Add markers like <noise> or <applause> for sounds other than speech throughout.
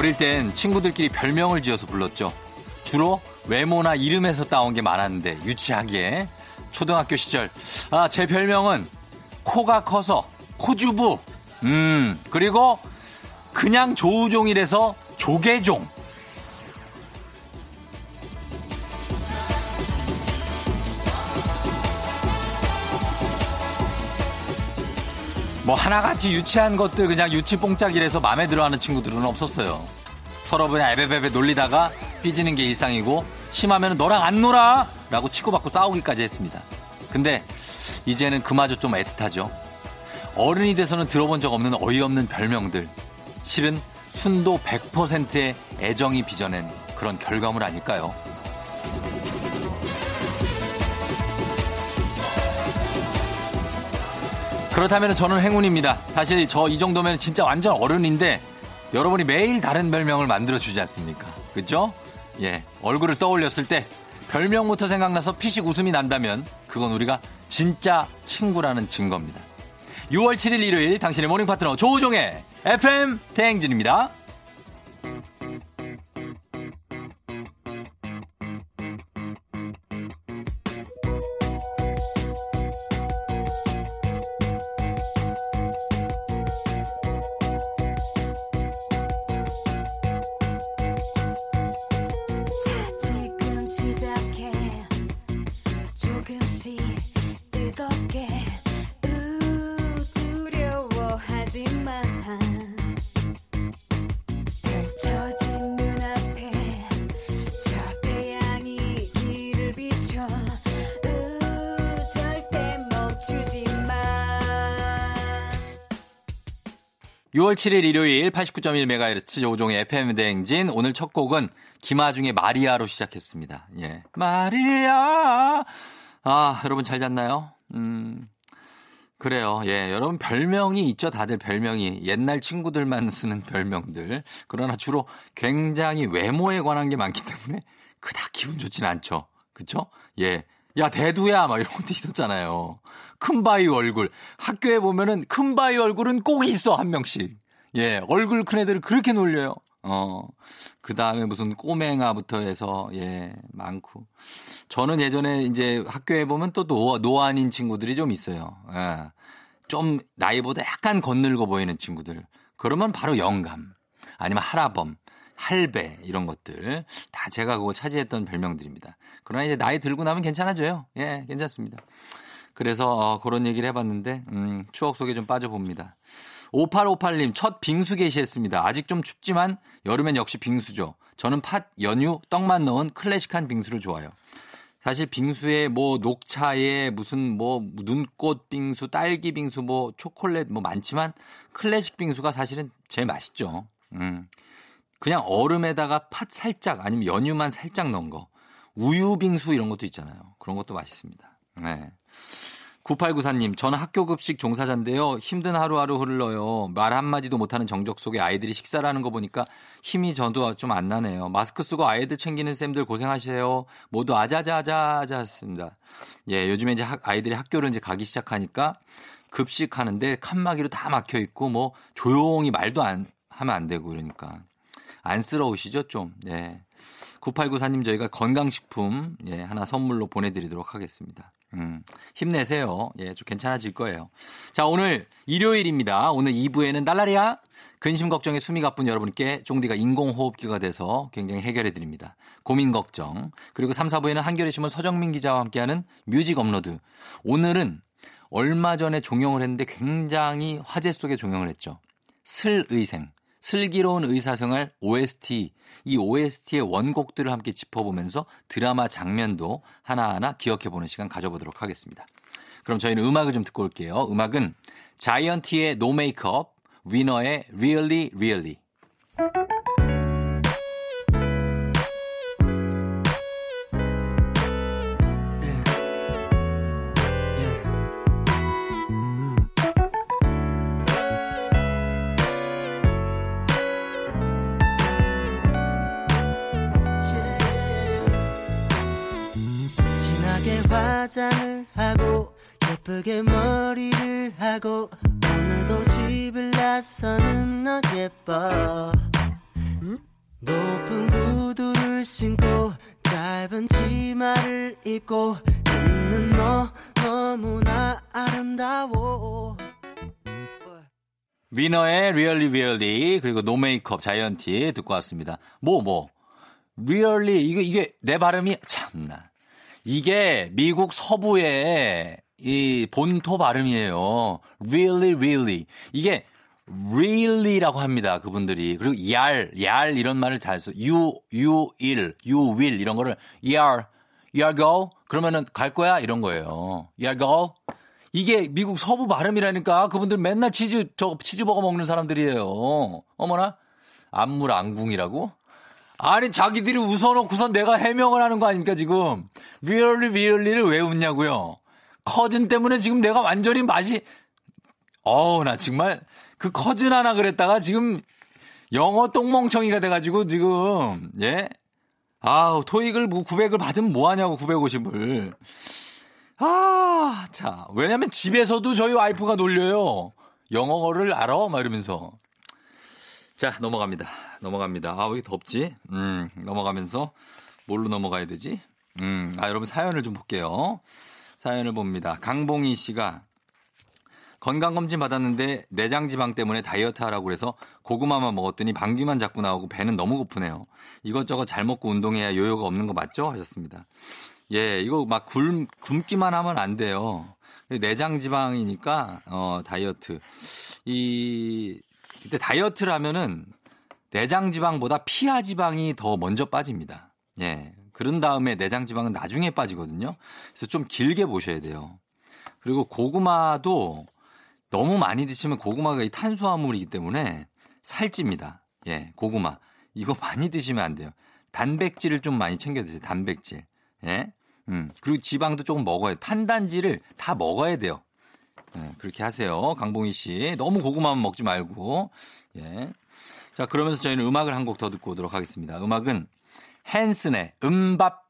어릴 땐 친구들끼리 별명을 지어서 불렀죠. 주로 외모나 이름에서 따온 게 많았는데 유치하게 초등학교 시절 아 제 별명은 코가 커서 코주부 음 그리고 그냥 조우종이라서 조개종 뭐 하나같이 유치한 것들 그냥 유치 뽕짝이라서 마음에 들어하는 친구들은 없었어요. 서로 그냥 에베베베 놀리다가 삐지는 게 일상이고 심하면 너랑 안 놀아! 라고 치고받고 싸우기까지 했습니다. 근데 이제는 그마저 좀 애틋하죠. 어른이 돼서는 들어본 적 없는 어이없는 별명들. 실은 순도 100%의 애정이 빚어낸 그런 결과물 아닐까요? 그렇다면 저는 행운입니다. 사실 저 이 정도면 진짜 완전 어른인데 여러분이 매일 다른 별명을 만들어 주지 않습니까? 그죠? 예. 얼굴을 떠올렸을 때 별명부터 생각나서 피식 웃음이 난다면 그건 우리가 진짜 친구라는 증거입니다. 6월 7일 일요일 당신의 모닝 파트너 조우종의 FM 대행진입니다. 6월 7일 일요일 89.1MHz 조종의 FM 대행진 오늘 첫 곡은 김아중의 마리아로 시작했습니다. 예. 마리아. 아, 여러분 잘 잤나요? 음. 그래요. 예. 여러분 별명이 있죠. 다들 별명이. 옛날 친구들만 <laughs> 쓰는 별명들. 그러나 주로 굉장히 외모에 관한 게 많기 때문에 그닥 기분 좋진 않죠. 그쵸? 예. 야, 대두야! 막 이런 것도 있었잖아요. 큰 바위 얼굴. 학교에 보면은 큰 바위 얼굴은 꼭 있어, 한 명씩. 예, 얼굴 큰 애들을 그렇게 놀려요. 어. 그 다음에 무슨 꼬맹아부터 해서, 예, 많고. 저는 예전에 이제 학교에 보면 또 노, 노안인 친구들이 좀 있어요. 예. 좀 나이보다 약간 겉늙어 보이는 친구들. 그러면 바로 영감. 아니면 할아범. 할배 이런 것들 다 제가 그거 차지했던 별명들입니다. 그러나 이제 나이 들고 나면 괜찮아져요. 예, 괜찮습니다. 그래서 어, 그런 얘기를 해봤는데 음, 추억 속에 좀 빠져봅니다. 5858님 첫 빙수 게시했습니다. 아직 좀 춥지만 여름엔 역시 빙수죠. 저는 팥, 연유, 떡만 넣은 클래식한 빙수를 좋아해요. 사실 빙수에 뭐 녹차에 무슨 뭐 눈꽃 빙수, 딸기 빙수, 뭐 초콜릿 뭐 많지만 클래식 빙수가 사실은 제일 맛있죠. 음. 그냥 얼음에다가 팥 살짝 아니면 연유만 살짝 넣은 거. 우유 빙수 이런 것도 있잖아요. 그런 것도 맛있습니다. 네. 9894님, 저는 학교 급식 종사자인데요. 힘든 하루하루 흘러요. 말 한마디도 못하는 정적 속에 아이들이 식사를 하는 거 보니까 힘이 저도 좀 안 나네요. 마스크 쓰고 아이들 챙기는 쌤들 고생하세요. 모두 아자자자자 했습니다. 예, 요즘에 이제 아이들이 학교를 이제 가기 시작하니까 급식하는데 칸막이로 다 막혀 있고 뭐 조용히 말도 안 하면 안 되고 그러니까 안쓰러우시죠, 좀. 예. 9894님 저희가 건강식품 예, 하나 선물로 보내드리도록 하겠습니다. 음, 힘내세요. 예, 좀 괜찮아질 거예요. 자, 오늘 일요일입니다. 오늘 2부에는 날라리야 근심 걱정에 숨이 가쁜 여러분께 쫑디가 인공호흡기가 돼서 굉장히 해결해 드립니다. 고민 걱정. 그리고 3, 4부에는 한겨레 신문 서정민 기자와 함께하는 뮤직 업로드. 오늘은 얼마 전에 종영을 했는데 굉장히 화제 속에 종영을 했죠. 슬 의생. 슬기로운 의사생활 OST, 이 OST의 원곡들을 함께 짚어보면서 드라마 장면도 하나하나 기억해보는 시간 가져보도록 하겠습니다. 그럼 저희는 음악을 좀 듣고 올게요. 음악은 자이언티의 노 메이크업, 위너의 Really Really. 예쁘게 머리를 하고 오늘도 집을 나서는 너 예뻐 높은 구두를 신고 짧은 치마를 입고 있는 너 너무나 아름다워 위너의 Really Really 그리고 No Makeup 자이언티 듣고 왔습니다. 뭐 뭐. Really 이게 이게 내 발음이 참나. 이게 미국 서부의 이 본토 발음이에요. really really. 이게 really라고 합니다. 그분들이. 그리고 얄, 얄 이런 말을 잘 써. you you will, you will 이런 거를 you you go 그러면은 갈 거야 이런 거예요. you go 이게 미국 서부 발음이라니까 그분들 맨날 치즈 저 치즈버거 먹는 사람들이에요. 어머나 안물 안궁이라고? 아니 자기들이 웃어놓고선 내가 해명을 하는 거 아닙니까 지금 리얼리 리얼리를 왜 웃냐고요? 커즌 때문에 지금 내가 완전히 맛이 어우 나 정말 그 커즌 하나 그랬다가 지금 영어 똥멍청이가 돼가지고 지금 예 아우 토익을 뭐 900을 받으면 뭐 하냐고 950을 아, 자, 왜냐면 집에서도 저희 와이프가 놀려요. 영어를 알아? 막 이러면서. 자, 넘어갑니다. 넘어갑니다. 아, 왜 덥지? 음, 넘어가면서 뭘로 넘어가야 되지? 음, 아, 여러분 사연을 좀 볼게요. 사연을 봅니다. 강봉희 씨가 건강검진 받았는데 내장지방 때문에 다이어트 하라고 그래서 고구마만 먹었더니 방귀만 자꾸 나오고 배는 너무 고프네요. 이것저것 잘 먹고 운동해야 요요가 없는 거 맞죠? 하셨습니다. 예, 이거 막 굶, 굶기만 하면 안 돼요. 내장 지방이니까, 어, 다이어트. 이, 그때 다이어트를 하면은 내장 지방보다 피하 지방이 더 먼저 빠집니다. 예. 그런 다음에 내장 지방은 나중에 빠지거든요. 그래서 좀 길게 보셔야 돼요. 그리고 고구마도 너무 많이 드시면 고구마가 이 탄수화물이기 때문에 살찝니다. 예, 고구마. 이거 많이 드시면 안 돼요. 단백질을 좀 많이 챙겨 드세요. 단백질. 예. 음, 그리고 지방도 조금 먹어야 탄단지를 다 먹어야 돼요. 예, 그렇게 하세요. 강봉희 씨. 너무 고구마만 먹지 말고. 예. 자, 그러면서 저희는 음악을 한 곡 더 듣고 오도록 하겠습니다. 음악은 헨슨의 음밥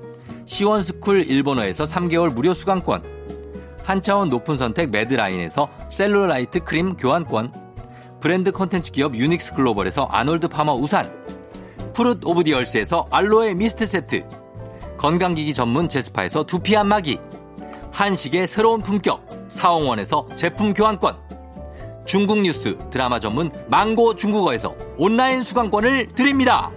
시원스쿨 일본어에서 3개월 무료 수강권, 한차원 높은 선택 매드라인에서 셀룰라이트 크림 교환권, 브랜드 콘텐츠 기업 유닉스 글로벌에서 아놀드 파머 우산, Fruit of the Earth에서 알로에 미스트 세트, 건강기기 전문 제스파에서 두피 안마기, 한식의 새로운 품격 사홍원에서 제품 교환권, 중국 뉴스 드라마 전문 망고 중국어에서 온라인 수강권을 드립니다.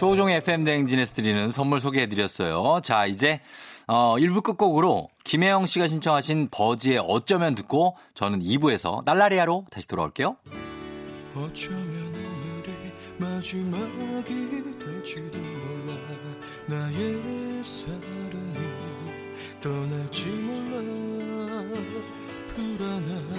조종의 FM 대행진에서 드리는 선물 소개해드렸어요. 자, 이제, 어, 1부 끝곡으로 김혜영 씨가 신청하신 버즈의 어쩌면 듣고 저는 2부에서 날라리아로 다시 돌아올게요. 어쩌면 오늘이 마지막이 될지도 몰라 나의 사랑이 떠날지 몰라 불안한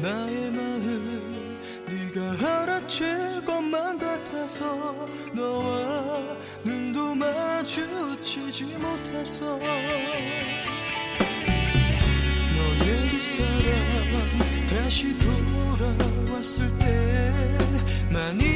나의 마음 네가 알아챌 것만 같아서 너와 눈도 마주치지 못했어 너의 그 사람 다시 돌아왔을 때 많이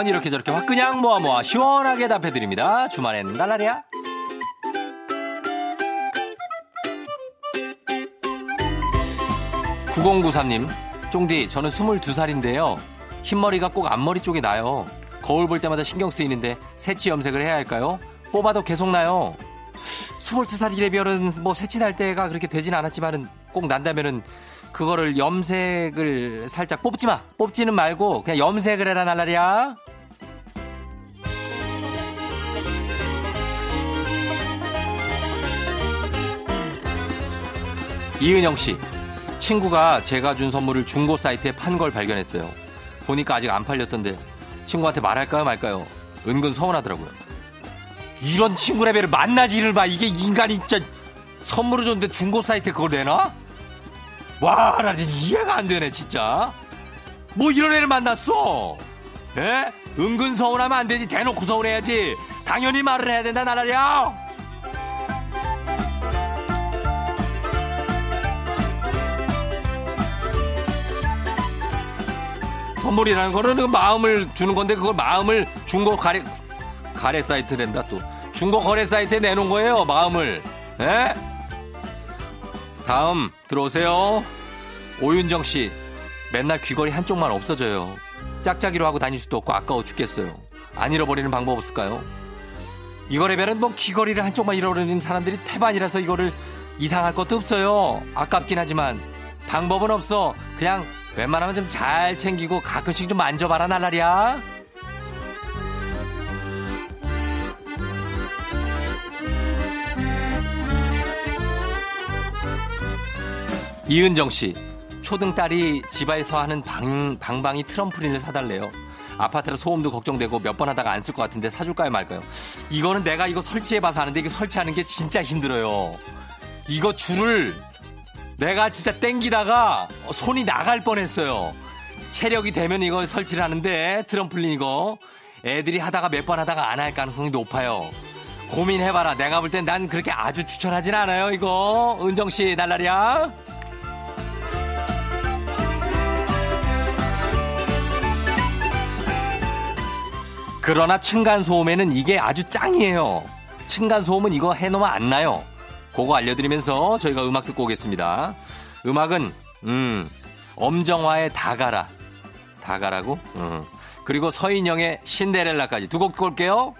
사연 이렇게 저렇게 확 그냥 모아 모아 시원하게 답해드립니다. 주말엔 날라리야. 9093님, 쫑디, 저는 22살인데요. 흰머리가 꼭 앞머리 쪽에 나요. 거울 볼 때마다 신경 쓰이는데 새치 염색을 해야 할까요? 뽑아도 계속 나요. 22살 이래별은 뭐 새치 날 때가 그렇게 되진 않았지만은 꼭 난다면은 그거를 염색을 살짝 뽑지 마. 뽑지는 말고 그냥 염색을 해라 날라리야. 이은영 씨. 친구가 제가 준 선물을 중고 사이트에 판 걸 발견했어요. 보니까 아직 안 팔렸던데 친구한테 말할까요 말까요? 은근 서운하더라고요. 이런 친구 레벨을 만나지를 마. 이게 인간이 진짜 선물을 줬는데 중고 사이트에 그걸 내놔? 와, 나 이해가 안 되네, 진짜. 뭐 이런 애를 만났어? 에? 은근 서운하면 안 되지. 대놓고 서운해야지. 당연히 말을 해야 된다, 나라야. 선물이라는 거는 그 마음을 주는 건데 그걸 마음을 중고 가래 가래 사이트랜다 또 중고 거래 사이트에 내놓은 거예요 마음을 에? 다음 들어오세요. 오윤정 씨. 맨날 귀걸이 한쪽만 없어져요. 짝짝이로 하고 다닐 수도 없고 아까워 죽겠어요. 안 잃어버리는 방법 없을까요? 이거래면은 뭐 귀걸이를 한쪽만 잃어버리는 사람들이 태반이라서 이거를 이상할 것도 없어요. 아깝긴 하지만 방법은 없어. 그냥 웬만하면 좀 잘 챙기고 가끔씩 좀 만져봐라 날라리야. 이은정 씨, 초등 딸이 집에서 하는 방, 방방이 트럼프린을 사달래요. 아파트라 소음도 걱정되고 몇 번 하다가 안 쓸 것 같은데 사줄까요 말까요? 이거는 내가 이거 설치해봐서 하는데 이거 설치하는 게 진짜 힘들어요. 이거 줄을 내가 진짜 땡기다가 손이 나갈 뻔했어요. 체력이 되면 이거 설치를 하는데 트럼플린 이거 애들이 하다가 몇 번 하다가 안 할 가능성이 높아요. 고민해봐라. 내가 볼 땐 난 그렇게 아주 추천하진 않아요. 이거 은정씨 날라리야. 그러나 층간소음에는 이게 아주 짱이에요. 층간소음은 이거 해놓으면 안 나요. 그거 알려드리면서 저희가 음악 듣고 오겠습니다. 음악은, 음, 엄정화의 다가라. 다가라고? 음. 그리고 서인영의 신데렐라까지 두 곡 듣고 올게요.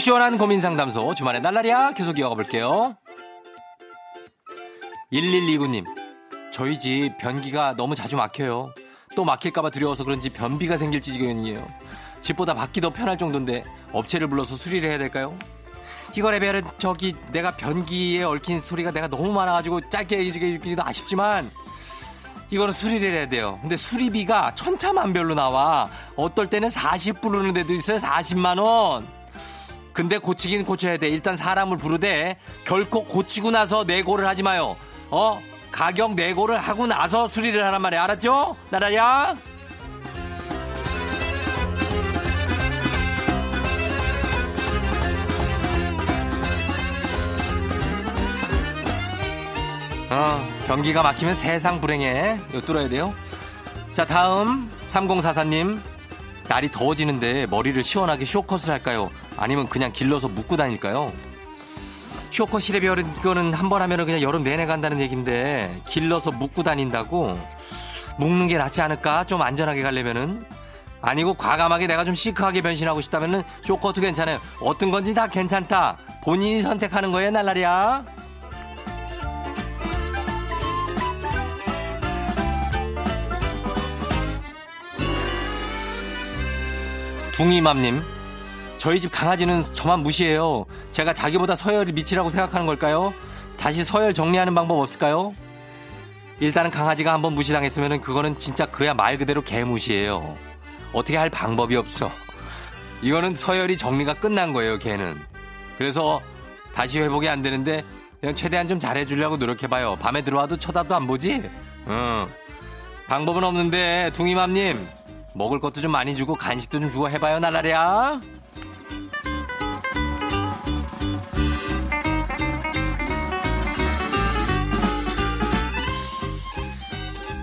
속 시원한 고민 상담소 주말에 날라리야 계속 이어가 볼게요. 1129님, 저희 집 변기가 너무 자주 막혀요. 또 막힐까봐 두려워서 그런지 변비가 생길 지경이에요. 집보다 밖이 더 편할 정도인데 업체를 불러서 수리를 해야 될까요? 이거 레벨은 저기 내가 변기에 얽힌 소리가 내가 너무 많아가지고 짧게 얘기해주기도 아쉽지만 이거는 수리를 해야 돼요. 근데 수리비가 천차만별로 나와. 어떨 때는 40 부르는 데도 있어요. 40만 원. 근데 고치긴 고쳐야 돼. 일단 사람을 부르되 결코 고치고 나서 내고를 하지 마요. 어? 가격 내고를 하고 나서 수리를 하란 말이야. 알았죠? 나라야? 어, 변기가 막히면 세상 불행해. 이거 뚫어야 돼요. 자, 다음 3044님. 날이 더워지는데 머리를 시원하게 쇼컷을 할까요? 아니면 그냥 길러서 묶고 다닐까요? 쇼컷이래 별은 이거는 한 번 하면은 그냥 여름 내내 간다는 얘기인데 길러서 묶고 다닌다고 묶는 게 낫지 않을까? 좀 안전하게 가려면은 아니고 과감하게 내가 좀 시크하게 변신하고 싶다면은 쇼컷도 괜찮아요. 어떤 건지 다 괜찮다. 본인이 선택하는 거예요, 날라리야. 둥이맘님, 저희 집 강아지는 저만 무시해요. 제가 자기보다 서열이 밑이라고 생각하는 걸까요? 다시 서열 정리하는 방법 없을까요? 일단은 강아지가 한번 무시당했으면 그거는 진짜 그야 말 그대로 개무시예요. 어떻게 할 방법이 없어. 이거는 서열이 정리가 끝난 거예요, 걔는. 그래서 다시 회복이 안 되는데 그냥 최대한 좀 잘해주려고 노력해봐요. 밤에 들어와도 쳐다도 안 보지? 응. 방법은 없는데 둥이맘님 먹을 것도 좀 많이 주고 간식도 좀 주고 해봐요, 나라랴.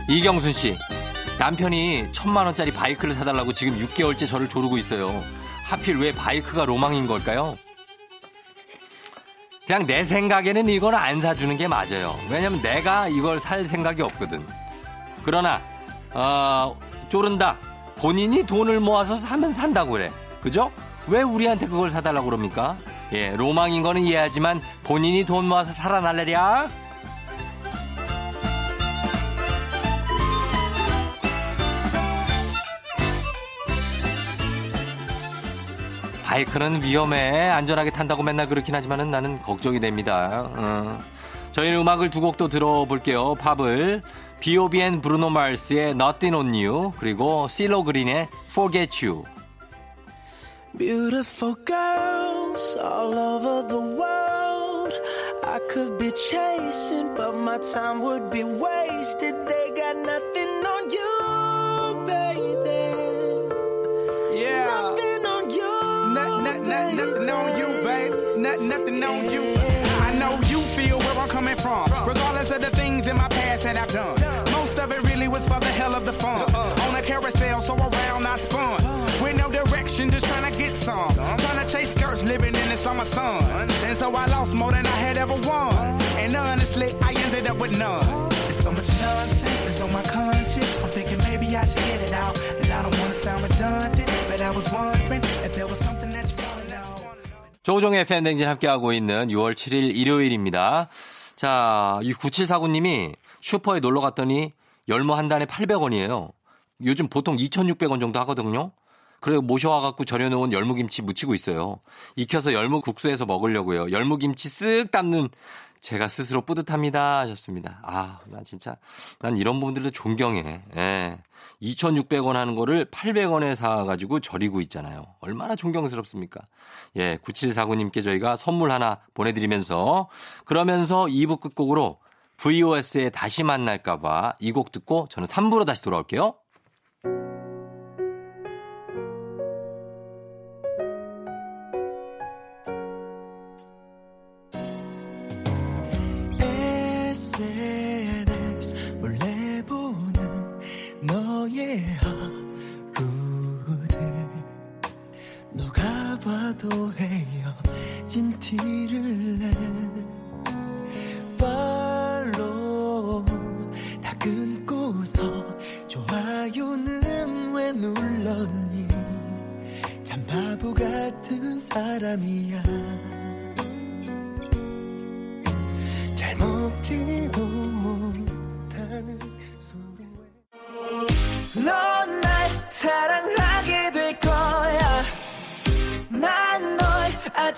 이경순 씨. 남편이 천만 원짜리 바이크를 사달라고 지금 6개월째 저를 조르고 있어요. 하필 왜 바이크가 로망인 걸까요? 그냥 내 생각에는 이걸 안 사주는 게 맞아요. 왜냐면 내가 이걸 살 생각이 없거든. 그러나, 어, 쪼른다. 본인이 돈을 모아서 사면 산다고 그래. 그죠? 왜 우리한테 그걸 사달라고 그럽니까? 예, 로망인 거는 이해하지만 본인이 돈 모아서 살아날래랴? 바이크는 위험해. 안전하게 탄다고 맨날 그렇긴 하지만은 나는 걱정이 됩니다. 어. 저희는 음악을 두 곡도 들어볼게요. 팝을. B.O.B. 앤 브루노 마르스의 Nothing on You 그리고 실로 그린의 Forget You Beautiful girls all over the world. I could be chasing, but my time would be wasted. They got nothing on you, baby. Yeah. Nothing. Nothing on you, babe. Not, nothing on you. I know you feel where I'm coming from. Regardless of the things in my past that I've done. Most of it really was for the hell of the fun. On a carousel, so around I spun. With no direction, just trying to get some. Trying to chase skirts, living in the summer sun. And so I lost more than I had ever won. And honestly, I ended up with none. It's so much nonsense, it's on my conscience. I'm thinking maybe I should get it out. And I don't want to sound redundant, but I was wondering 조우종의 팬댕진 함께하고 있는 6월 7일 일요일입니다. 자, 이 9749님이 슈퍼에 놀러 갔더니 열무 한 단에 800원이에요. 요즘 보통 2,600원 정도 하거든요. 그래서 모셔와갖고 절여놓은 열무김치 무치고 있어요. 익혀서 열무 국수에서 먹으려고요. 열무김치 쓱 담는 제가 스스로 뿌듯합니다 하셨습니다. 아, 난 진짜 난 이런 분들도 존경해. 예. 2,600원 하는 거를 800원에 사가지고 절이고 있잖아요. 얼마나 존경스럽습니까? 예, 9749님께 저희가 선물 하나 보내드리면서 그러면서 2부 끝곡으로 VOS에 다시 만날까봐 이 곡 듣고 저는 3부로 다시 돌아올게요. 티를 내. 발로 다 끊고서 좋아요는 왜 눌렀니? 참 바보 같은 사람이야. 잘 먹지도 못하는 술은 왜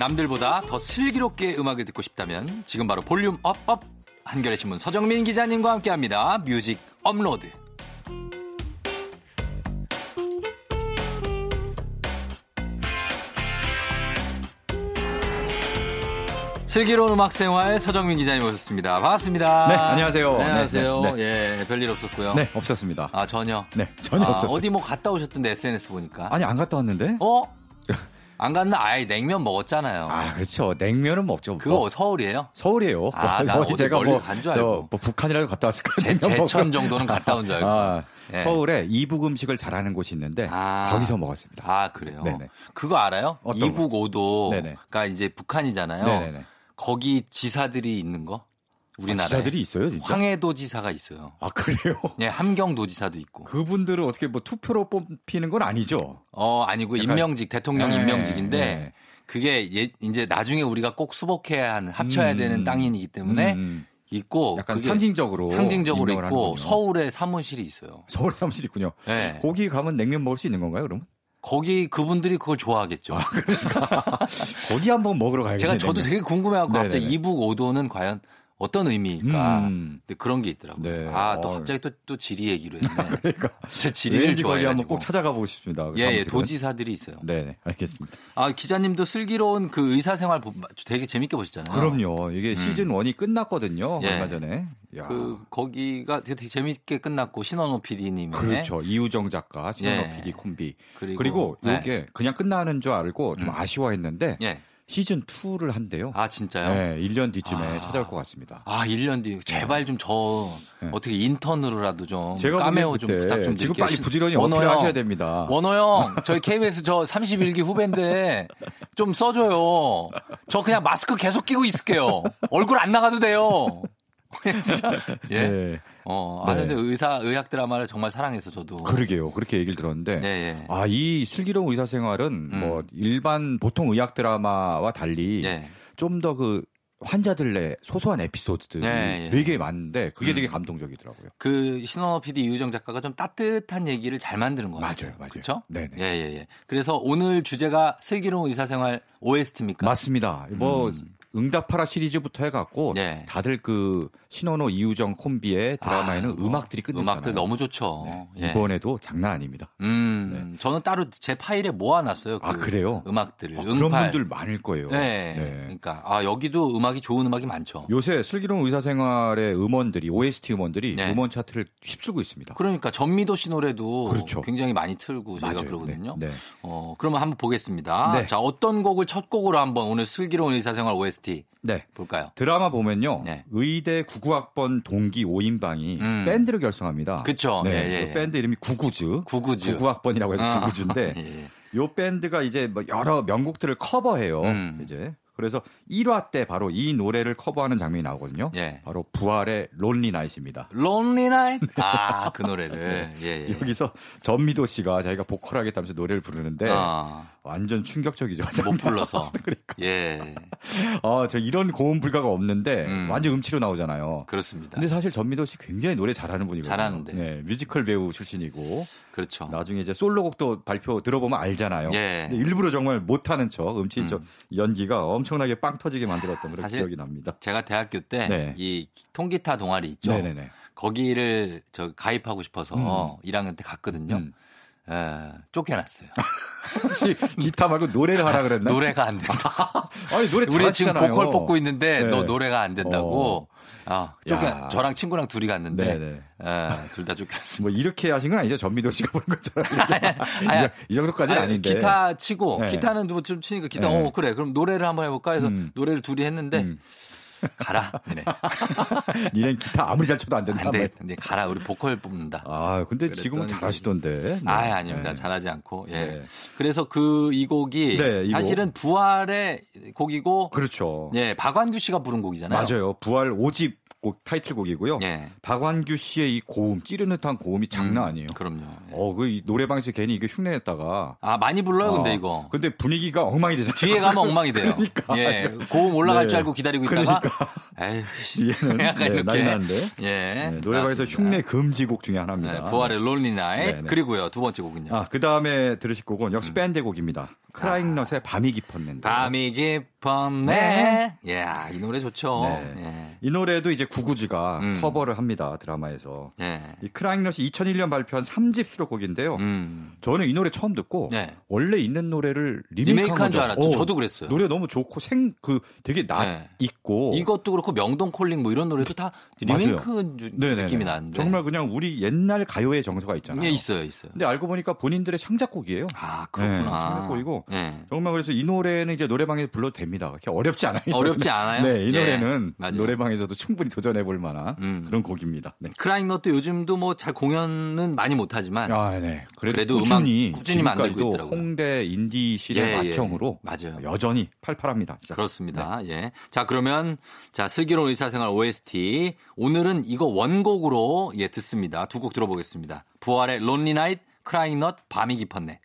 남들보다 더 슬기롭게 음악을 듣고 싶다면 지금 바로 볼륨 up up 한겨레 신문 서정민 기자님과 함께합니다. 뮤직 업로드. 슬기로운 음악 생활 서정민 기자님 오셨습니다. 반갑습니다. 네, 안녕하세요. 네, 안녕하세요. 네, 예, 별일 없었고요. 네, 없었습니다. 아, 전혀. 네, 전혀 아, 없었어요. 어디 뭐 갔다 오셨던데 SNS 보니까. 아니, 안 갔다 왔는데? 어? <laughs> 안 갔나? 아예 냉면 먹었잖아요. 아, 그렇죠. 냉면은 먹죠. 그거 뭐. 서울이에요? 서울이에요. 아, 나 어디 어디 멀리 간줄 알고. 저, 뭐 북한이라도 갔다 왔을 거예요. 제- 제천 정도는 갔다 온 줄 알고. 아, 예. 서울에 이북 음식을 잘하는 곳이 있는데 아. 거기서 먹었습니다. 아, 그래요? 네네. 그거 알아요? 이북 오도가. 이제 북한이잖아요. 네네네. 거기 지사들이 있는 거? 우리나라에. 지사들이 있어요, 진짜? 황해도 지사가 있어요. 아, 그래요? 예, 함경도 지사도 있고. 그분들은 어떻게 뭐 투표로 뽑히는 건 아니죠? 어, 아니고 약간- 임명직, 대통령 네, 임명직인데 네. 그게 예, 이제 나중에 우리가 꼭 수복해야 하는 합쳐야 음. 되는 땅이기 때문에 음, 있고 약간 상징적으로 상징적으로 있고 하는군요. 서울에 사무실이 있어요. 서울 사무실 있군요. 네. 거기 가면 냉면 먹을 수 있는 건가요, 그럼? 거기 그분들이 그걸 좋아하겠죠. <laughs> 거기 한번 먹으러 가야겠네요. 제가 저도 되게 궁금해갖고. 갑자기 이북 오도는 과연 어떤 의미일까? 음. 근데 그런 게 있더라고요. 네. 아, 또 어. 갑자기 또, 또 지리 얘기로 했네. <laughs> 그러니까 제 지리를 거기 한번. 꼭 찾아가 보고 싶습니다. 그 예, 예. 도지사들이 있어요. 네, 알겠습니다. 아, 기자님도 슬기로운 그 의사 생활 보- 되게 재밌게 보시잖아요. 그럼요. 이게 시즌 1이 끝났거든요. 음. 예. 얼마 전에. 야. 그, 거기가 되게 재밌게 끝났고, 신원호 PD님의. 그렇죠. 이우정 작가, 신현호 예. PD 콤비. 그리고, 그리고, 네. 이게 그냥 끝나는 줄 알고 좀 음. 아쉬워했는데 예. 시즌 2를 한대요. 아, 진짜요? 네, 1년 뒤쯤에 아. 찾아올 것 같습니다. 아, 1년 뒤. 제발 좀 저, 네. 어떻게 인턴으로라도 좀. 제가 까메오 좀 부탁 좀 지금 드릴게요. 빨리 신- 부지런히 형. 하셔야 됩니다. 원호 형, 저희 KBS 저 31기 후배인데 좀 써줘요. 저 그냥 마스크 계속 끼고 있을게요. 얼굴 안 나가도 돼요. <laughs> 진짜. <laughs> 예. 네. 어, 아, 네. 의사, 의학 드라마를 정말 사랑해서 저도. 그러게요. 그렇게 얘기를 들었는데 예, 예. 아, 이 슬기로운 의사 생활은 음. 뭐 일반 보통 의학 드라마와 달리 예. 좀더 그 환자들의 소소한 에피소드들이. 되게 많은데 그게 음. 되게 감동적이더라고요. 그 신원호 PD 이유정 작가가 좀 따뜻한 얘기를 잘 만드는 것 같아요. 맞아요, 맞아요. 그렇죠? 네 네. 예, 예, 예. 그래서 오늘 주제가 슬기로운 의사 생활 OST입니까? 맞습니다. 뭐 음. 응답하라 시리즈부터 해갖고 네. 다들 그 신원호 이우정 콤비의 드라마에는 아, 뭐, 음악들이 끝냈잖아요. 음악들 너무 좋죠. 네, 예. 이번에도 장난 아닙니다. 음, 저는 따로 제 파일에 모아놨어요. 그 아, 그래요? 음악들을. 아, 그런 응팔. 분들 많을 거예요. 네. 네. 그러니까 아 여기도 음악이 좋은 음악이 많죠. 요새 슬기로운 의사생활의 음원들이 OST 음원들이 네. 음원 차트를 휩쓸고 있습니다. 그러니까 전미도 씨 노래도 그렇죠. 굉장히 많이 틀고 저희가. 그러거든요. 네, 네. 어, 그러면 한번 보겠습니다. 네. 자, 어떤 곡을 첫 곡으로 한번 오늘 슬기로운 의사생활 OST 네. 볼까요? 드라마 보면요. 네. 의대 99학번 동기 5인방이 음. 밴드를 결성합니다. 그쵸. 네. 예, 예, 그 예. 밴드 이름이 구구즈. 구구즈. 99학번이라고 해서 아. 구구즈인데 <laughs> 예. 요 밴드가 이제 뭐 여러 명곡들을 커버해요. 음. 이제 그래서 1화 때 바로 이 노래를 커버하는 장면이 나오거든요. 예. 바로 부활의 Lonely Night입니다. Lonely Night. <laughs> 아, 그 노래를. 예, 예. 여기서 전미도 씨가 자기가 보컬하겠다면서 노래를 부르는데 아, 완전 충격적이죠. 못 <laughs> 불러서. <laughs> 그러니까 예. 아, 저 이런 고음 불가가 없는데 음. 완전 음치로 나오잖아요. 그렇습니다. 근데 사실 전미도 씨 굉장히 노래 잘하는 분이거든요. 잘하는데. 네, 뮤지컬 배우 출신이고 그렇죠. 나중에 이제 솔로곡도 발표 들어보면 알잖아요. 예. 근데 일부러 정말 못하는 척 음치 척 연기가 엄청나게 빵 터지게 만들었던 그런 기억이 납니다. 제가 대학교 때 네. 이 통기타 동아리 있죠. 네네네. 거기를 저 가입하고 싶어서 1학년 때 갔거든요. 음. 에, 쫓겨났어요. 혹시 기타 말고 노래를 하라 그랬나? 노래가 안 된다. <laughs> 아니 노래 우리 지금 잘하시잖아요. 보컬 뽑고 있는데 네. 너 노래가 안 된다고. 아, 쫓겨 야. 저랑 친구랑 둘이 갔는데 네네. 둘다 쫓겨났습니다. 뭐 이렇게 하신 건 아니죠? 전미도 씨가 부른 것처럼. <laughs> 이, 이 정도까지는 아니, 아닌데. 기타 치고 네. 기타는 뭐 좀 치니까 기타 네. 어 그래 그럼 노래를 한번 해볼까 해서 음. 노래를 둘이 했는데 음. 가라. 네. <laughs> 니넨 기타 아무리 잘 쳐도 안 된다. 안 돼. 뭐. 근데 가라. 우리 보컬 뽑는다. 아, 근데 지금은 잘하시던데. 네. 아, 아닙니다. 네. 잘하지 않고. 예. 네. 그래서 그 이 곡이 네. 사실은 부활의 곡이고 그렇죠. 예, 박완규 씨가 부른 곡이잖아요. 맞아요. 부활 5집 곡 타이틀곡이고요. 예. 박완규 씨의 이 고음, 찌르는 듯한 고음이 장난 아니에요. 그럼요. 예. 어, 그이 노래방에서 괜히 이게 흉내냈다가 아, 많이 불러요, 근데 어, 이거. 근데 분위기가 엉망이 되잖아요. 뒤에 가면 엉망이 돼요. 그러니까. 예. 고음 올라갈 네. 줄 알고 기다리고 있다가 그러니까. 에이, <laughs> 약간 네, 이렇게. 나는데. 예. 네, 노래방에서. 흉내 금지곡 중에 하나입니다. 네, 부활의 Lonely Night. 네, 네. 그리고요, 두 번째 곡은요. 아, 그 다음에 들으실 곡은 역시 밴드 곡입니다. 크라잉넛의 밤이 깊었는데. 음. 밤이 깊 었네. 예, 이 노래 좋죠. 네. 이 노래도 이제 구구즈가 음. 커버를 합니다. 드라마에서. 예. 예. 이 크라잉넛이 2001년 발표한 3집 수록곡인데요. 음. 저는 이 노래 처음 듣고 네. 원래 있는 노래를 리메이크한 줄 알았죠. 저도 그랬어요. 노래 너무 좋고 생 그 되게 낯 네. 있고 이것도 그렇고 명동 Calling 뭐 이런 노래도 다 리메이크 주- 네네네. 느낌이 나는데. 정말 그냥 우리 옛날 가요의 정서가 있잖아요. 예, 있어요, 있어요. 근데 알고 보니까 본인들의 창작곡이에요. 아, 네, 그렇구나. 창작곡이고 예. 정말 그래서 이 노래는 이제 노래방에 불러도 됩니다. 그렇게 어렵지 않아요. 이 어렵지. 않아요? 네, 이 예, 노래는 맞아요. 노래방에서도 충분히 도전해 볼 만한 음. 그런 곡입니다. 네. 크라잉넛도 요즘도 뭐 잘 공연은 많이 못 하지만 아, 네. 그래도, 그래도 꾸준히 음악 꾸준히 만들고 있더라고요. 홍대 인디 scene의 예, 예. 맏형으로 맞아요. 여전히 팔팔합니다. 진짜. 그렇습니다. 네. 예. 자, 그러면 자, 슬기로운 의사생활 OST 오늘은 이거 원곡으로 예, 듣습니다. 두 곡 들어보겠습니다. 부활의 Lonely Night, 크라잉넛, 밤이 깊었네.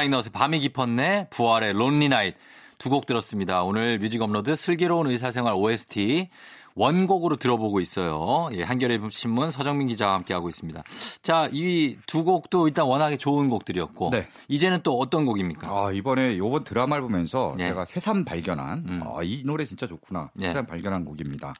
크라잉넛의 밤이 깊었네, 부활의 Lonely Night 두 곡 들었습니다. 오늘 뮤직 업로드 슬기로운 의사생활 OST 원곡으로 들어보고 있어요. 예, 한겨레 신문 서정민 기자와 함께하고 있습니다. 자, 이 두 곡도 일단 워낙에 좋은 곡들이었고 네. 이제는 또 어떤 곡입니까? 아, 이번에 요번 드라마를 보면서 네. 제가 새삼 발견한 음. 아, 이 노래 진짜 좋구나. 네. 새삼 발견한 곡입니다.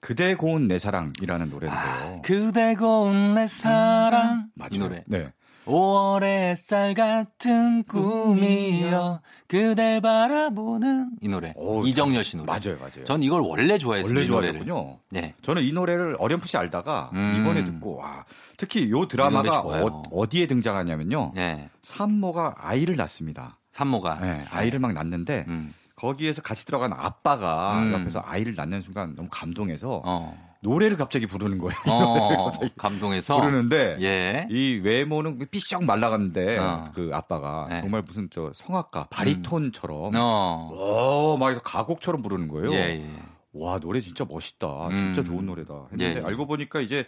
그대 고운 내 사랑이라는 노래인데요. 아, 그대 고운 내 사랑 맞아요. 이 노래. 네. 5월의 쌀 같은 꿈이여 그댈 바라보는 이 노래. 오, 이정열 씨 노래. 맞아요, 맞아요. 전 이걸 원래 좋아했어요. 원래 이 노래를. 좋아했군요. 네. 저는 이 노래를 어렴풋이 알다가 음. 이번에 듣고 와 특히 요 드라마가. 어, 디에 등장하냐면요. 네. 산모가 아이를 낳습니다. 산모가. 네, 아이를 막 낳는데 음. 거기에서 같이 들어간 아빠가 음. 옆에서 아이를 낳는 순간 너무 감동해서 어. 노래를 갑자기 부르는 거예요. 어. <laughs> 감동해서. 부르는데 예. 이 외모는 삐쩍 말라갔는데 어. 그 아빠가 네. 정말 무슨 저 성악가 바리톤처럼 어. 어, 막 해서 가곡처럼 부르는 거예요. 예, 예. 와 노래 진짜 멋있다. 음. 진짜 좋은 노래다. 했는데 예, 예. 알고 보니까 이제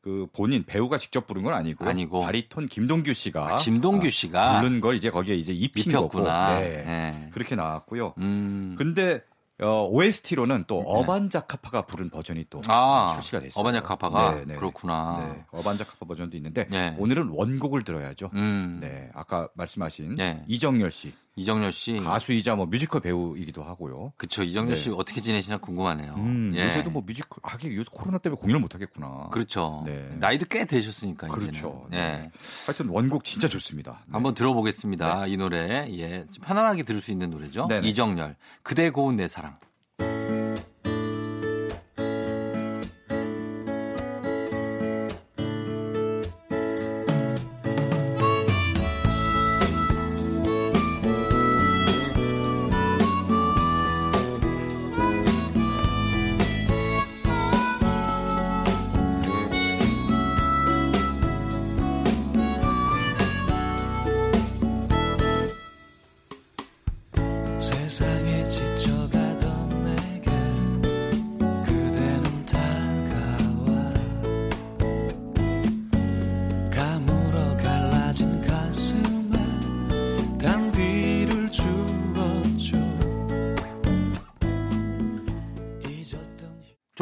그 본인 배우가 직접 부른 건 아니고, 아니고. 바리톤 김동규 씨가 아, 김동규 씨가 부른 걸 이제 거기에 이제 입힌 입혔구나. 거고 네. 네. 그렇게 나왔고요. 음. 근데 어, OST로는 또 어반자카파가 부른 버전이 또 아, 출시가 됐어요. 어반자카파가? 네, 네. 그렇구나. 네, 어반자카파 버전도 있는데 네. 오늘은 원곡을 들어야죠. 음. 네, 아까 말씀하신 네. 이정열 씨 이정열 씨. 가수이자 뭐 뮤지컬 배우이기도 하고요. 그쵸. 이정열 네. 씨 어떻게 지내시나 궁금하네요. 음, 예. 요새도 뭐 뮤지컬 하긴 요새 코로나 때문에 공연을 못 하겠구나. 그렇죠. 네. 나이도 꽤 되셨으니까 그렇죠. 이제는. 네. 하여튼 원곡 진짜 좋습니다. 네. 한번 들어보겠습니다. 이 노래. 예. 좀 편안하게 들을 수 있는 노래죠. 네네. 이정열. 그대 고운 내 사랑.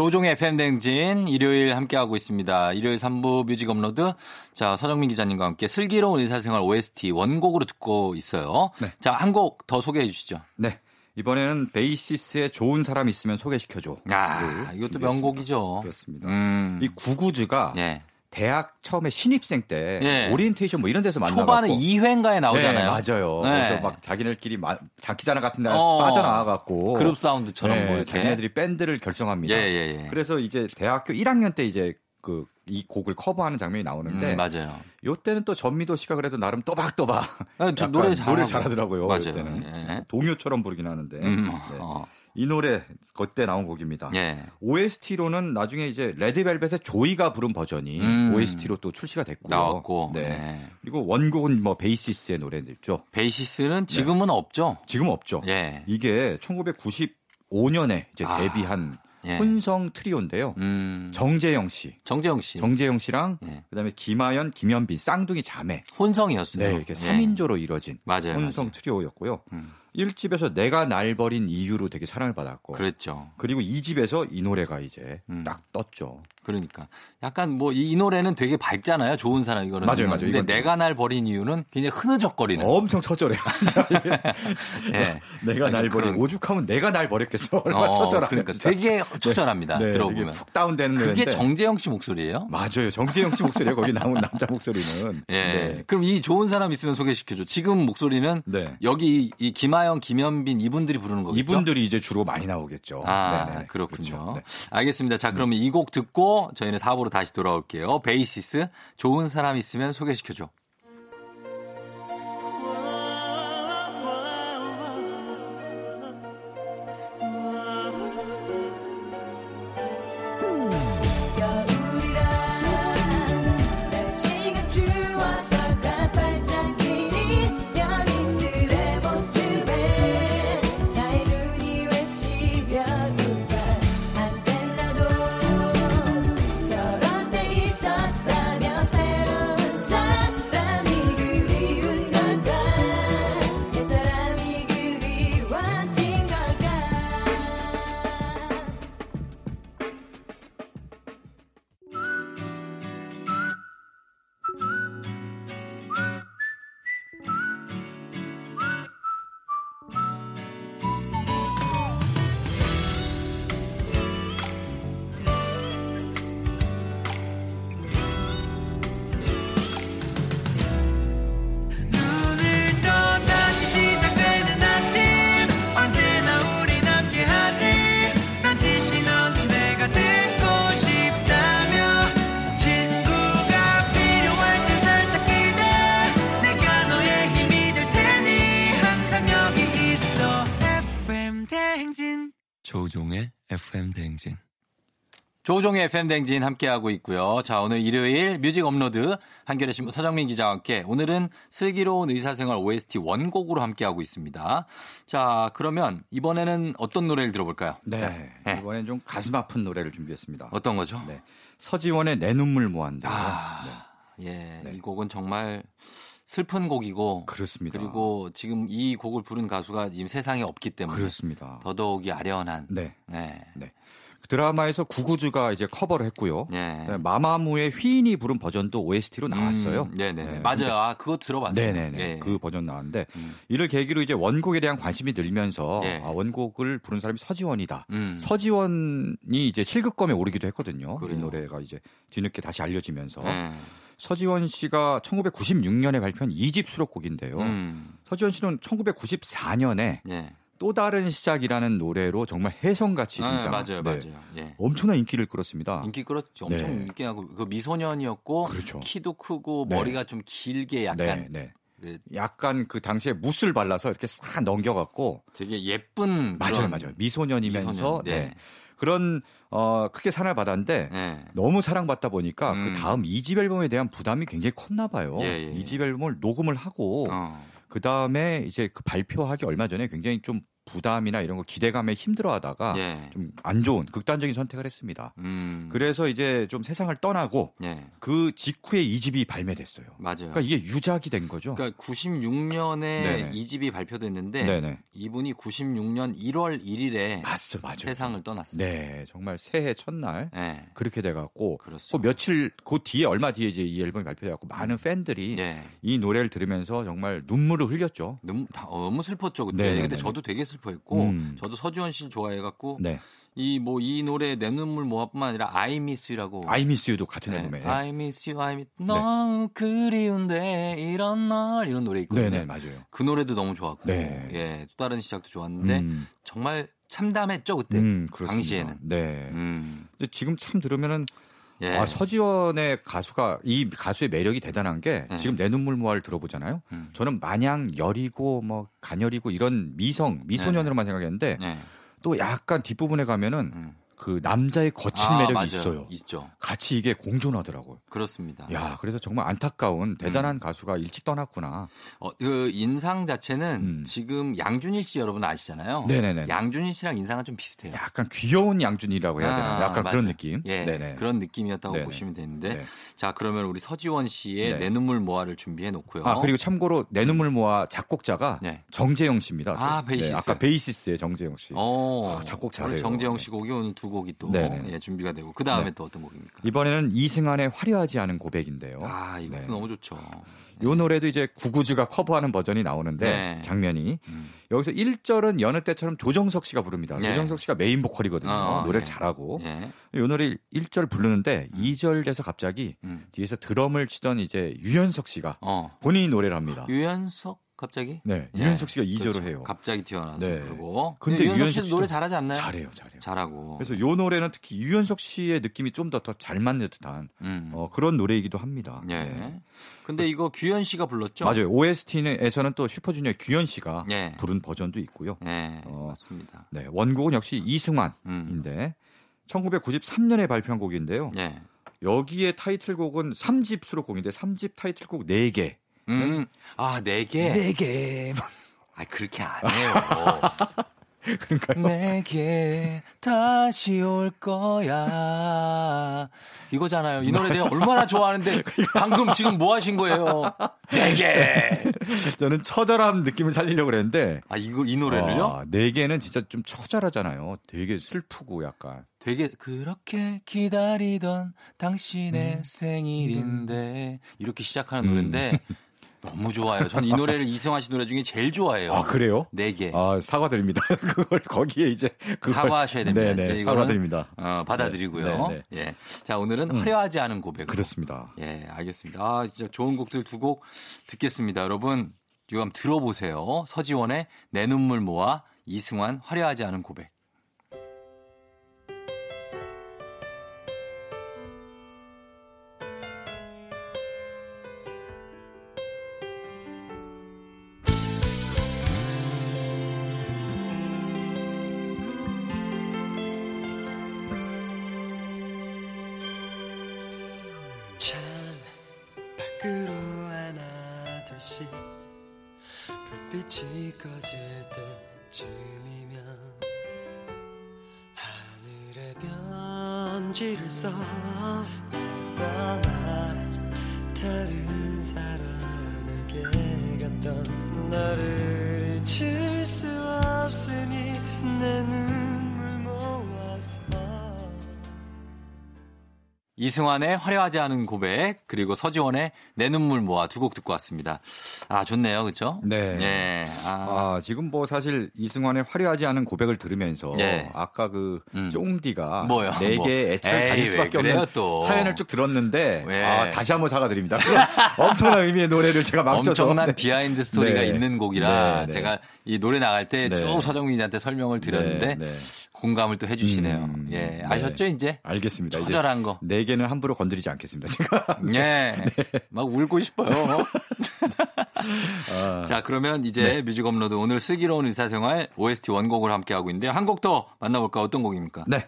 조우종의 FM대행진 일요일 함께하고 있습니다. 일요일 3부 뮤직 업로드. 자, 서정민 기자님과 함께 슬기로운 의사생활 OST 원곡으로 듣고 있어요. 네. 자, 한 곡 더 소개해 주시죠. 네. 이번에는 베이시스의 좋은 사람 있으면 소개시켜줘. 아, 를 이것도. 명곡이죠. 그렇습니다. 음. 이 구구즈가 예. 대학 처음에 신입생 때 예. 오리엔테이션 뭐 이런 데서 만나고 초반에 2회인가에 나오잖아요. 네, 맞아요. 네. 그래서 막 자기네들끼리 마- 장기자랑 같은 데 어. 빠져나와 갖고 그룹 사운드처럼 네, 뭐 이렇게. 자기네들이 밴드를 결성합니다. 예, 예, 예. 그래서 이제 대학교 1학년 때 이제 그 이 곡을 커버하는 장면이 나오는데 음, 맞아요. 요때는 또 전미도 씨가 그래도 나름 또박또박 아, 저 약간 노래. 잘하더라고요. 맞아요. 요때는 예. 동요처럼 부르긴 하는데 음, 네. 어. 이 노래 그때 나온 곡입니다. 예. OST로는 나중에 이제 레드벨벳의 조이가 부른 버전이 음. OST로 또 출시가 됐고요. 나왔고. 네. 네. 그리고 원곡은 뭐 베이시스의 노래들죠. 베이시스는 지금은 없죠. 지금 없죠. 예. 이게 1995년에 이제 아. 데뷔한 예. 혼성 트리오인데요. 음. 정재형 씨, 정재형 씨. 정재형 씨랑 예. 그다음에 김아연, 김연빈 쌍둥이 자매. 혼성이었어요. 네, 이렇게 예. 3인조로 이뤄진 맞아요, 혼성 맞아요. 트리오였고요. 음. 1집에서 내가 날 버린 이유로 되게 사랑을 받았고 그랬죠. 그리고 2집에서 이 노래가 이제 음. 딱 떴죠. 그러니까 약간 뭐 이 노래는 되게 밝잖아요. 좋은 사람 이거는. 맞아요, 맞아요. 근데 내가 날 버린 이유는 굉장히 흐느적거리는. 엄청 처절해. <laughs> 예. <laughs> 내가 날 버린 그런- 오죽하면 내가 날 버렸겠어. <laughs> 얼마나 어, 처절하네. 그러니까. 되게 처절합니다. 네, 들어보면. 되게 푹 다운되는 그게 노래인데 정재형 씨 목소리예요? 맞아요. 정재형 씨 목소리에 거기 나온 남자 목소리는 예. 네. 그럼 이 좋은 사람 있으면 소개시켜 줘. 지금 목소리는 네. 여기 이 김 하영, 김현빈 이분들이 부르는 거겠죠? 이분들이 이제 주로 많이 나오겠죠. 아, 네네. 그렇군요. 그렇죠. 네. 알겠습니다. 자, 그러면 이 곡 듣고 저희는 4부로 다시 돌아올게요. 베이시스, 좋은 사람 있으면 소개시켜줘. 조우종의 FM대행진 함께하고 있고요. 자, 오늘 일요일 뮤직 업로드 한겨레 신문 서정민 기자와 함께 오늘은 슬기로운 의사생활 OST 원곡으로 함께하고 있습니다. 자, 그러면 이번에는 어떤 노래를 들어볼까요? 네. 자, 네. 이번엔 좀 가슴 아픈 노래를 준비했습니다. 어떤 거죠? 네. 서지원의 내 눈물 모아. 아, 네. 예. 네. 이 곡은 정말 슬픈 곡이고 그렇습니다. 그리고 지금 이 곡을 부른 가수가 지금 세상에 없기 때문에 그렇습니다. 더더욱이 아련한 네. 네. 네. 그 드라마에서 구구즈가 이제 커버를 했고요. 예. 그다음에 마마무의 휘인이 부른 버전도 OST로 나왔어요. 음, 네네. 네. 맞아요. 아, 그거 들어봤어요. 네네네. 예. 그 버전 나왔는데 음. 이를 계기로 이제 원곡에 대한 관심이 늘면서 예. 아, 원곡을 부른 사람이 서지원이다. 음. 서지원이 이제 7급검에 오르기도 했거든요. 그래요. 이 노래가 이제 뒤늦게 다시 알려지면서 예. 서지원 씨가 1996년에 발표한 2집 수록곡인데요. 음. 서지원 씨는 1994년에 예. 또 다른 시작이라는 노래로 정말 혜성같이 아, 등장. 맞아요, 맞아요. 예. 엄청난 인기를 끌었습니다. 인기 끌었죠. 엄청 네. 인기 나고 그 미소년이었고 그렇죠. 키도 크고 네. 머리가 좀 길게 네, 약간 네. 그 약간 그 당시에 묻을 발라서 이렇게 싹 넘겨갖고 되게 예쁜 맞아요, 맞아요. 미소년이면서 미소년. 네. 네. 그런 어 크게 사랑을 받았는데 네. 너무 사랑받다 보니까 음. 그 다음 2집 앨범에 대한 부담이 굉장히 컸나 봐요. 예, 예, 예. 2집 앨범을 녹음을 하고 어. 그 다음에 이제 그 발표하기 얼마 전에 굉장히 좀 부담이나 이런 거 기대감에 힘들어하다가 예. 좀안 좋은 극단적인 선택을 했습니다. 음. 그래서 이제 좀 세상을 떠나고 예. 그 직후에 이 집이 발매됐어요. 맞아요. 그러니까 이게 유작이 된 거죠. 그러니까 96년에 네네. 이 집이 발표됐는데 네네. 이분이 96년 1월 1일에 맞죠, 맞아요. 세상을 떠났어요. 네, 정말 새해 첫날 네. 그렇게 돼갖고 그렇죠. 그 며칠 그 뒤에 얼마 뒤에 이제 이 앨범이 발표돼갖고 많은 팬들이 네. 이 노래를 들으면서 정말 눈물을 흘렸죠. 너무, 다- 너무 슬펐죠 그때. 네네네. 근데 저도 되게 슬 퍼했고 음. 저도 서지원 씨를 좋아해 갖고 네, 이뭐 이 노래 내 눈물 모아뿐만 아니라 I Miss You라고. I Miss You도 같은 네. 앨범에. I Miss You, I Miss 너무 그리운데 이런 날 이런 노래 있거든요. 네네 맞아요. 그 노래도 너무 좋았고, 네. 예, 또 다른 시작도 좋았는데 음, 정말 참담했죠 그때 음. 당시에는. 네. 음, 근데 지금 참 들으면은 예, 아, 서지원의 가수가 이 가수의 매력이 대단한 게 네. 지금 내 눈물 모아를 들어보잖아요. 음. 저는 마냥 여리고 뭐 가녀리고 이런 미성 미소년으로만 생각했는데 네. 또 약간 뒷부분에 가면은 음. 그 남자의 거친 아, 매력이 맞아요. 있어요. 있죠. 같이 이게 공존하더라고요. 그렇습니다. 야, 그래서 정말 안타까운 대단한 음. 가수가 일찍 떠났구나. 어, 그 인상 자체는 음. 지금 양준일 씨 여러분 아시잖아요. 네네네. 양준일 씨랑 인상은 좀 비슷해요. 약간 귀여운 양준일이라고 해야 되나? 아, 약간 맞아요. 그런 느낌. 예, 네네. 그런 느낌이었다고 네네. 보시면 되는데 네. 자 그러면 우리 서지원 씨의 네. 내 눈물 모아를 준비해 놓고요. 아 그리고 참고로 내 눈물 모아 작곡자가 네. 정재형 씨입니다. 아, 네, 베이시스. 아까 베이시스의 정재형 씨. 어, 아, 작곡 잘해요. 정재형 네. 씨 곡이 오늘 두 곡이 또. 예, 준비가 되고 그 다음에 네. 또 어떤 곡입니까? 이번에는 이승환의 화려하지 않은 고백인데요. 아 이것도 네. 너무 좋죠. 요 노래도 이제 구구즈가 커버하는 버전이 나오는데 네. 장면이 음. 여기서 1절은 여느 때처럼 조정석 씨가 부릅니다. 네. 조정석 씨가 메인 보컬이거든요. 어, 노래를 예. 잘하고. 예. 이 노래 1절 부르는데 2절 돼서 갑자기 음. 뒤에서 드럼을 치던 이제 유연석 씨가 어 본인이 노래를 합니다. 유연석 갑자기? 네, 예. 유연석 씨가 2절을 그렇죠. 해요. 갑자기 튀어나와서 네. 그러고. 근데 근데 유연석 씨도 노래 잘하지 않나요? 잘해요, 잘해요. 잘하고. 그래서 요 노래는 특히 유연석 씨의 느낌이 좀더더잘 맞는 듯한 음. 어, 그런 노래이기도 합니다. 예. 네. 근데 이거 규현 씨가 불렀죠? 맞아요. OST에서는 또 슈퍼주니어 규현 씨가 예. 부른 버전도 있고요. 네, 어, 맞습니다. 네, 원곡은 역시 이승환인데 음. 1993년에 발표한 곡인데요. 예. 여기에 타이틀곡은 3집 수록곡인데 3집 타이틀곡 4개. 음. 아, 네 개? 4개. <laughs> 아, 그렇게 안 해요. <laughs> 그러니까요. 내게 다시 올 거야. 이거잖아요. 이 노래 내가 얼마나 좋아하는데 방금 지금 뭐 하신 거예요? 내게. <laughs> 저는 처절한 느낌을 살리려고 그랬는데 아, 이거 이 노래를요? 아, 4개는 진짜 좀 처절하잖아요. 되게 슬프고 약간. 되게 그렇게 기다리던 당신의 음. 생일인데 이렇게 시작하는 노래인데 너무 좋아요. 저는 이 노래를 이승환 씨 노래 중에 제일 좋아해요. 아, 그래요? 네 개. 아, 사과드립니다. <laughs> 그걸 거기에 이제 그걸 사과하셔야 됩니다. 네, 이제 네. 사과드립니다. 어, 받아들이고요. 네, 네. 예. 자, 오늘은 화려하지 않은 고백으로. 그렇습니다. 예, 알겠습니다. 아, 진짜 좋은 곡들 두 곡 듣겠습니다. 여러분, 이거 한번 들어보세요. 서지원의 내 눈물 모아 이승환 화려하지 않은 고백. 이승환의 화려하지 않은 고백 그리고 서지원의 내 눈물 모아 두 곡 듣고 왔습니다. 아 좋네요, 그렇죠? 네. 예. 아, 아, 지금 뭐 사실 이승환의 화려하지 않은 고백을 들으면서 네. 아까 그 음. 쫑디가 뭐요? 네 뭐. 개의 애착을 가질 왜 수밖에 없는 또. 사연을 쭉 들었는데 왜? 아, 다시 한번 사과드립니다. <laughs> 엄청난 의미의 노래를 제가 망쳐서 엄청난 네. 비하인드 스토리가 네. 있는 곡이라 네, 네. 제가 이 노래 나갈 때쭉 네. 서정민 기자한테 설명을 드렸는데 네, 네. 공감을 또 해주시네요. 음, 예, 네. 아셨죠 이제? 알겠습니다. 처절한 거. 네 개는 함부로 건드리지 않겠습니다. 제가 예. <laughs> 네. 막 울고 싶어요. <laughs> <laughs> 아, 자, 그러면 이제 네. 뮤직 업로드 오늘 슬기로운 의사생활 OST 원곡을 함께 하고 있는데 한곡 더 만나볼까? 어떤 곡입니까? 네.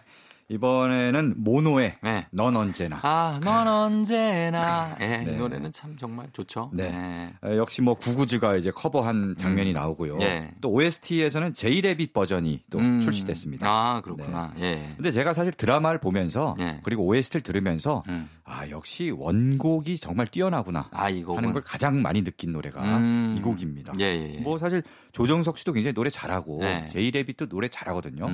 이번에는 모노의 네. 넌 언제나. 아, 넌 언제나. <laughs> 예, 네. 이 노래는 참 정말 좋죠. 네. 어, 역시 뭐 구구즈가 이제 커버한 장면이 나오고요. 예. 또 OST에서는 제이레빗 버전이 또 음. 출시됐습니다. 아, 그렇구나. 예. 근데 제가 사실 드라마를 보면서 예. 그리고 OST를 들으면서 음. 아 역시 원곡이 정말 뛰어나구나 아, 이 곡은. 하는 걸 가장 많이 느낀 노래가 음. 이 곡입니다. 예, 예, 예. 뭐 사실 조정석 씨도 굉장히 노래 잘하고 네. 제이레빗도 노래 잘하거든요.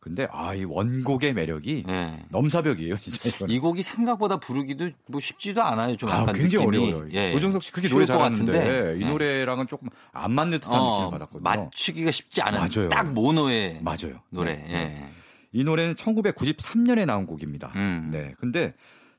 음. 근데 아 이 원곡의 매력이 예. 넘사벽이에요, 진짜 이거는. 이 곡이 생각보다 부르기도 뭐 쉽지도 않아요. 좀 아, 약간 굉장히 느낌이. 어려워요. 예. 조정석 씨 그렇게 쉬울 노래 것 잘하는데. 이 예. 노래랑은 조금 안 맞는 듯한 어, 느낌을 받았거든요. 맞추기가 쉽지 않은 맞아요. 딱 모노의 맞아요. 노래. 네, 예. 네. 이 노래는 1993년에 나온 곡입니다. 음. 네. 근데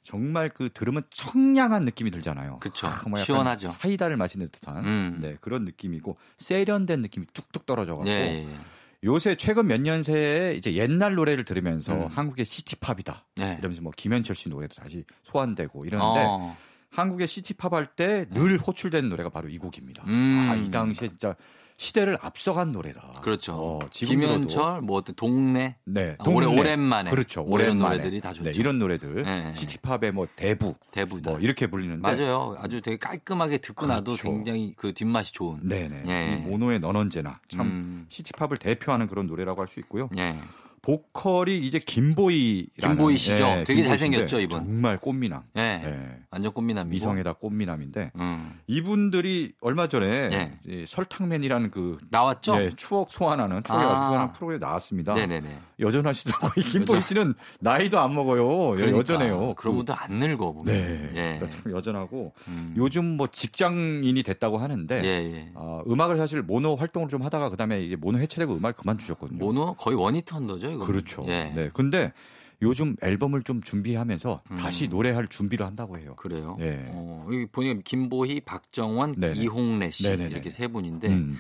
정말 그 들으면 청량한 느낌이 들잖아요. 그쵸. 아, 뭐 시원하죠. 사이다를 마시는 듯한 음. 네, 그런 느낌이고 세련된 느낌이 뚝뚝 떨어져 갖고 예, 예, 예. 요새 최근 몇 년 새에 이제 옛날 노래를 들으면서 음. 한국의 시티팝이다. 네. 이러면서 뭐 김현철 씨 노래도 다시 소환되고 이러는데 어. 한국의 시티팝 할 때 늘 호출되는 노래가 바로 이 곡입니다. 음. 아, 이 당시에 진짜 시대를 앞서간 노래다. 그렇죠. 어, 지금 김현철, 뭐 어떤 동네, 네, 아, 오래- 동네. 오랜만에. 그렇죠. 오랜만에. 노래들이 다 좋죠. 네, 이런 노래들 네. 시티팝의 뭐 대부 대부다. 뭐 이렇게 불리는데 맞아요. 아주 되게 깔끔하게 듣고 나도 그렇죠. 굉장히 그 뒷맛이 좋은. 네네. 예. 이 모노의 넌 언제나 참 음. 시티팝을 대표하는 그런 노래라고 할 수 있고요. 예. 보컬이 이제 김보이라는 김보이 씨죠? 예, 되게 김보이 잘생겼죠, 이분? 정말 꽃미남. 예. 예. 완전 꽃미남이고. 미성에다 꽃미남인데 음. 이분들이 얼마 전에 예. 이 설탕맨이라는 그 나왔죠? 예, 추억 소환하는 추억 아. 소환하는 프로그램에 나왔습니다. 네네네. 여전하시더라고요. 이 김보이 씨는 나이도 안 먹어요. 그러니까. 여전해요. 그런 그- 분들 안 늙어 보면. 네. 예. 그러니까 참 여전하고 음. 요즘 뭐 직장인이 됐다고 하는데 예, 예. 어, 음악을 사실 모노 활동을 좀 하다가 그다음에 이게 모노 해체되고 음악을 그만두셨거든요. 모노 거의 원히트 언더죠, 이거. 그렇죠. 예. 네. 근데 요즘 앨범을 좀 준비하면서 음. 다시 노래할 준비를 한다고 해요. 그래요. 예. 어, 여기 보니까 김보희, 박정원, 네네. 이홍래 씨 네네네. 이렇게 세 분인데 음,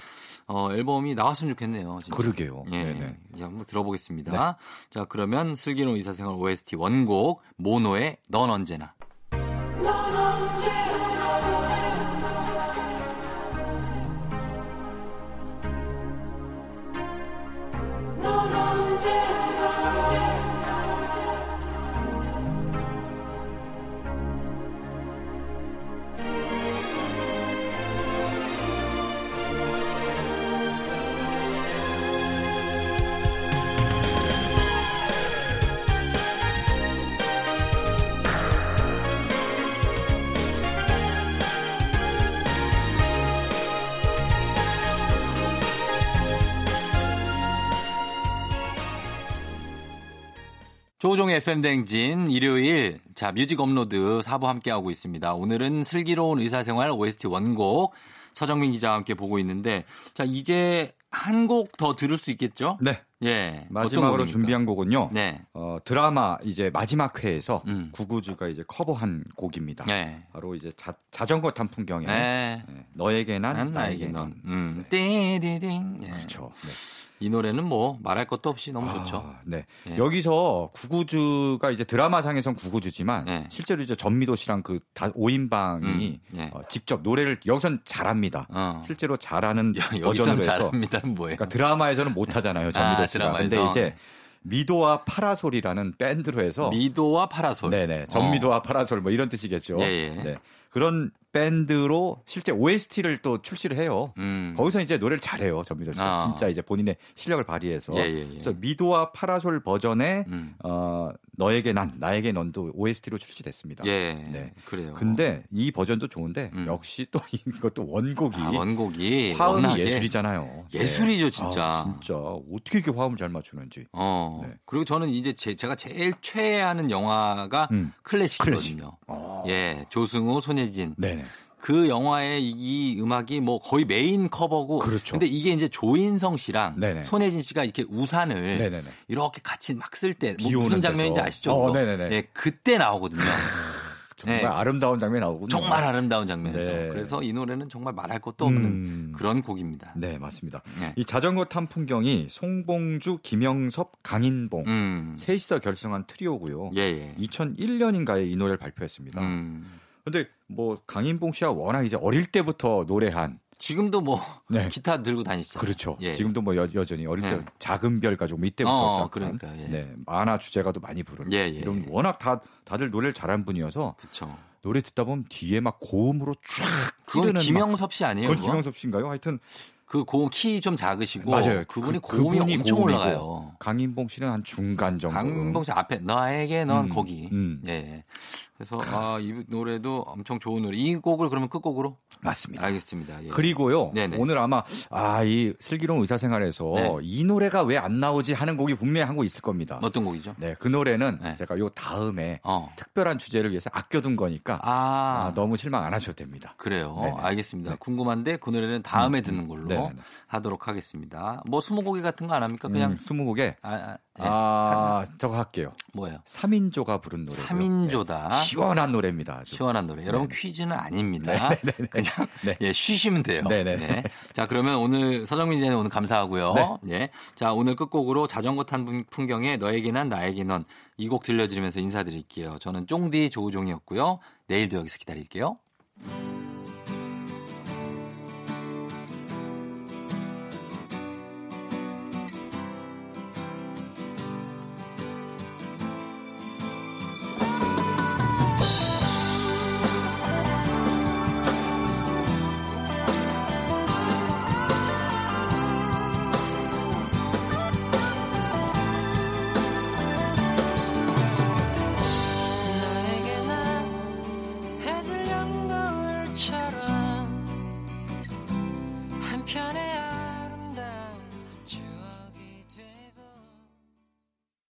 어, 앨범이 나왔으면 좋겠네요. 진짜. 그러게요. 예, 네네. 이제 한번 들어보겠습니다. 자, 그러면 슬기로운 의사생활 OST 원곡 모노의 넌 언제나. 조우종의 FM 대행진 일요일 자 뮤직 업로드 4부 함께하고 있습니다. 오늘은 슬기로운 의사생활 OST 원곡 서정민 기자와 함께 보고 있는데 자 이제 한 곡 더 들을 수 있겠죠? 네. 예. 마지막으로? 준비한 곡은요. 네. 어, 드라마 이제 마지막 회에서 음. 구구즈가 이제 커버한 곡입니다. 네. 바로 이제 자, 자전거 탄 풍경의 네. 네, 너에게 난, 난 나에게 넌. 음. 띠디딩. 예. 그렇죠. 네. 이 노래는 뭐 말할 것도 없이 너무 좋죠. 아, 네. 예. 여기서 구구즈가 이제 드라마상에선 구구즈지만 네. 실제로 이제 전미도 씨랑 그 다 5인방이 음, 예. 어, 직접 노래를 여기선 잘합니다. 어. 실제로 잘하는 버전으로 해서 잘합니다. 뭐예요? 그러니까 드라마에서는 못 하잖아요. 전미도 아, 씨가. 근데. 이제 미도와 파라솔이라는 밴드로 해서 미도와 파라솔. 네네. 어. 전미도와 파라솔 뭐 이런 뜻이겠죠. 예, 예. 네. 그런 밴드로 실제 OST를 또 출시를 해요. 음. 거기서 이제 노래를 잘해요. 전미도 씨가 아. 진짜 이제 본인의 실력을 발휘해서. 예, 예, 예. 그래서 미도와 파라솔 버전의 음. 어, 너에게 난 나에게 넌도 OST로 출시됐습니다. 예. 네. 그래요. 근데 이 버전도 좋은데 음. 역시 또 이것도 원곡이 아, 원곡이 화음이 워낙에 예술이잖아요. 네. 예술이죠, 진짜. 아, 진짜 어떻게 이렇게 화음을 잘 맞추는지. 어. 네. 그리고 저는 이제 제, 제가 제일 최애하는 영화가 음. 클래식이거든요. 어. 예. 조승우, 손예진. 네네. 그 영화의 이, 이 음악이 뭐 거의 메인 커버고. 그렇죠. 근데 이게 이제 조인성 씨랑 네네. 손예진 씨가 이렇게 우산을 네네네. 이렇게 같이 막 쓸때비뭐 무슨 장면인지 데서. 아시죠? 어. 예, 그때 나오거든요. 정말 네. 아름다운 장면이 나오군요. 정말 아름다운 장면에서. 네. 그래서 이 노래는 정말 말할 것도 없는 음. 그런 곡입니다. 네, 맞습니다. 네. 이 자전거 탄 풍경이 송봉주, 김영섭, 강인봉 음. 셋이서 결성한 트리오고요. 예, 예. 2001년인가에 이 노래를 발표했습니다. 음. 근데 뭐 강인봉 씨가 워낙 이제 어릴 때부터 노래한 지금도 뭐 네. <laughs> 기타 들고 다니시죠. 그렇죠. 예. 지금도 뭐 여, 여전히 어릴 때 네. 작은 별 가지고 뭐 이때부터 어, 시작한 그러니까, 예. 네, 만화 주제가도 많이 부른 예, 예, 이런 예. 워낙 다 다들 노래를 잘한 분이어서 그렇죠. 노래 듣다 보면 뒤에 막 고음으로 쫙 그건 김영섭 씨 막, 아니에요? 그건? 김영섭 씨인가요? 하여튼 그 고음 키 좀 작으시고 맞아요. 그분이 그- 고음이 그분이 엄청 고음이고 올라가요. 강인봉 씨는 한 중간 정도. 강봉 씨 앞에 너에게 넌 음, 거기. 음. 예. 그래서 아, 이 노래도 엄청 좋은 노래. 이 곡을 그러면 끝곡으로 맞습니다. 알겠습니다. 예. 그리고요. 네네. 오늘 아마 아 이 슬기로운 의사생활에서 네. 이 노래가 왜 안 나오지 하는 곡이 분명히 한 곡 있을 겁니다. 어떤 곡이죠? 네, 그 노래는 네. 제가 요 다음에 어. 특별한 주제를 위해서 아껴둔 거니까 아, 아, 너무 실망 안 하셔도 됩니다. 그래요. 네네. 알겠습니다. 궁금한데 그 노래는 다음에 듣는 걸로 네네네. 하도록 하겠습니다. 뭐 스무고개 같은 거 안 합니까? 그냥 음, 스무 곡에 아, 아, 예. 아 저거 할게요. 뭐예요? 3인조가 부른 노래. 3인조다. 시원한 노래입니다. 아주. 시원한 노래. 여러분 퀴즈는 아닙니다. 그냥 네. 예, 쉬시면 돼요. 네네. 네. 자, 그러면 오늘 서정민 기자님 오늘 감사하고요. 네. 자, 오늘 끝곡으로 자전거 탄 분- 풍경에 너에게 난 나에게 넌 이 곡 들려드리면서 인사드릴게요. 저는 쫑디 조우종이었고요. 내일도 여기서 기다릴게요.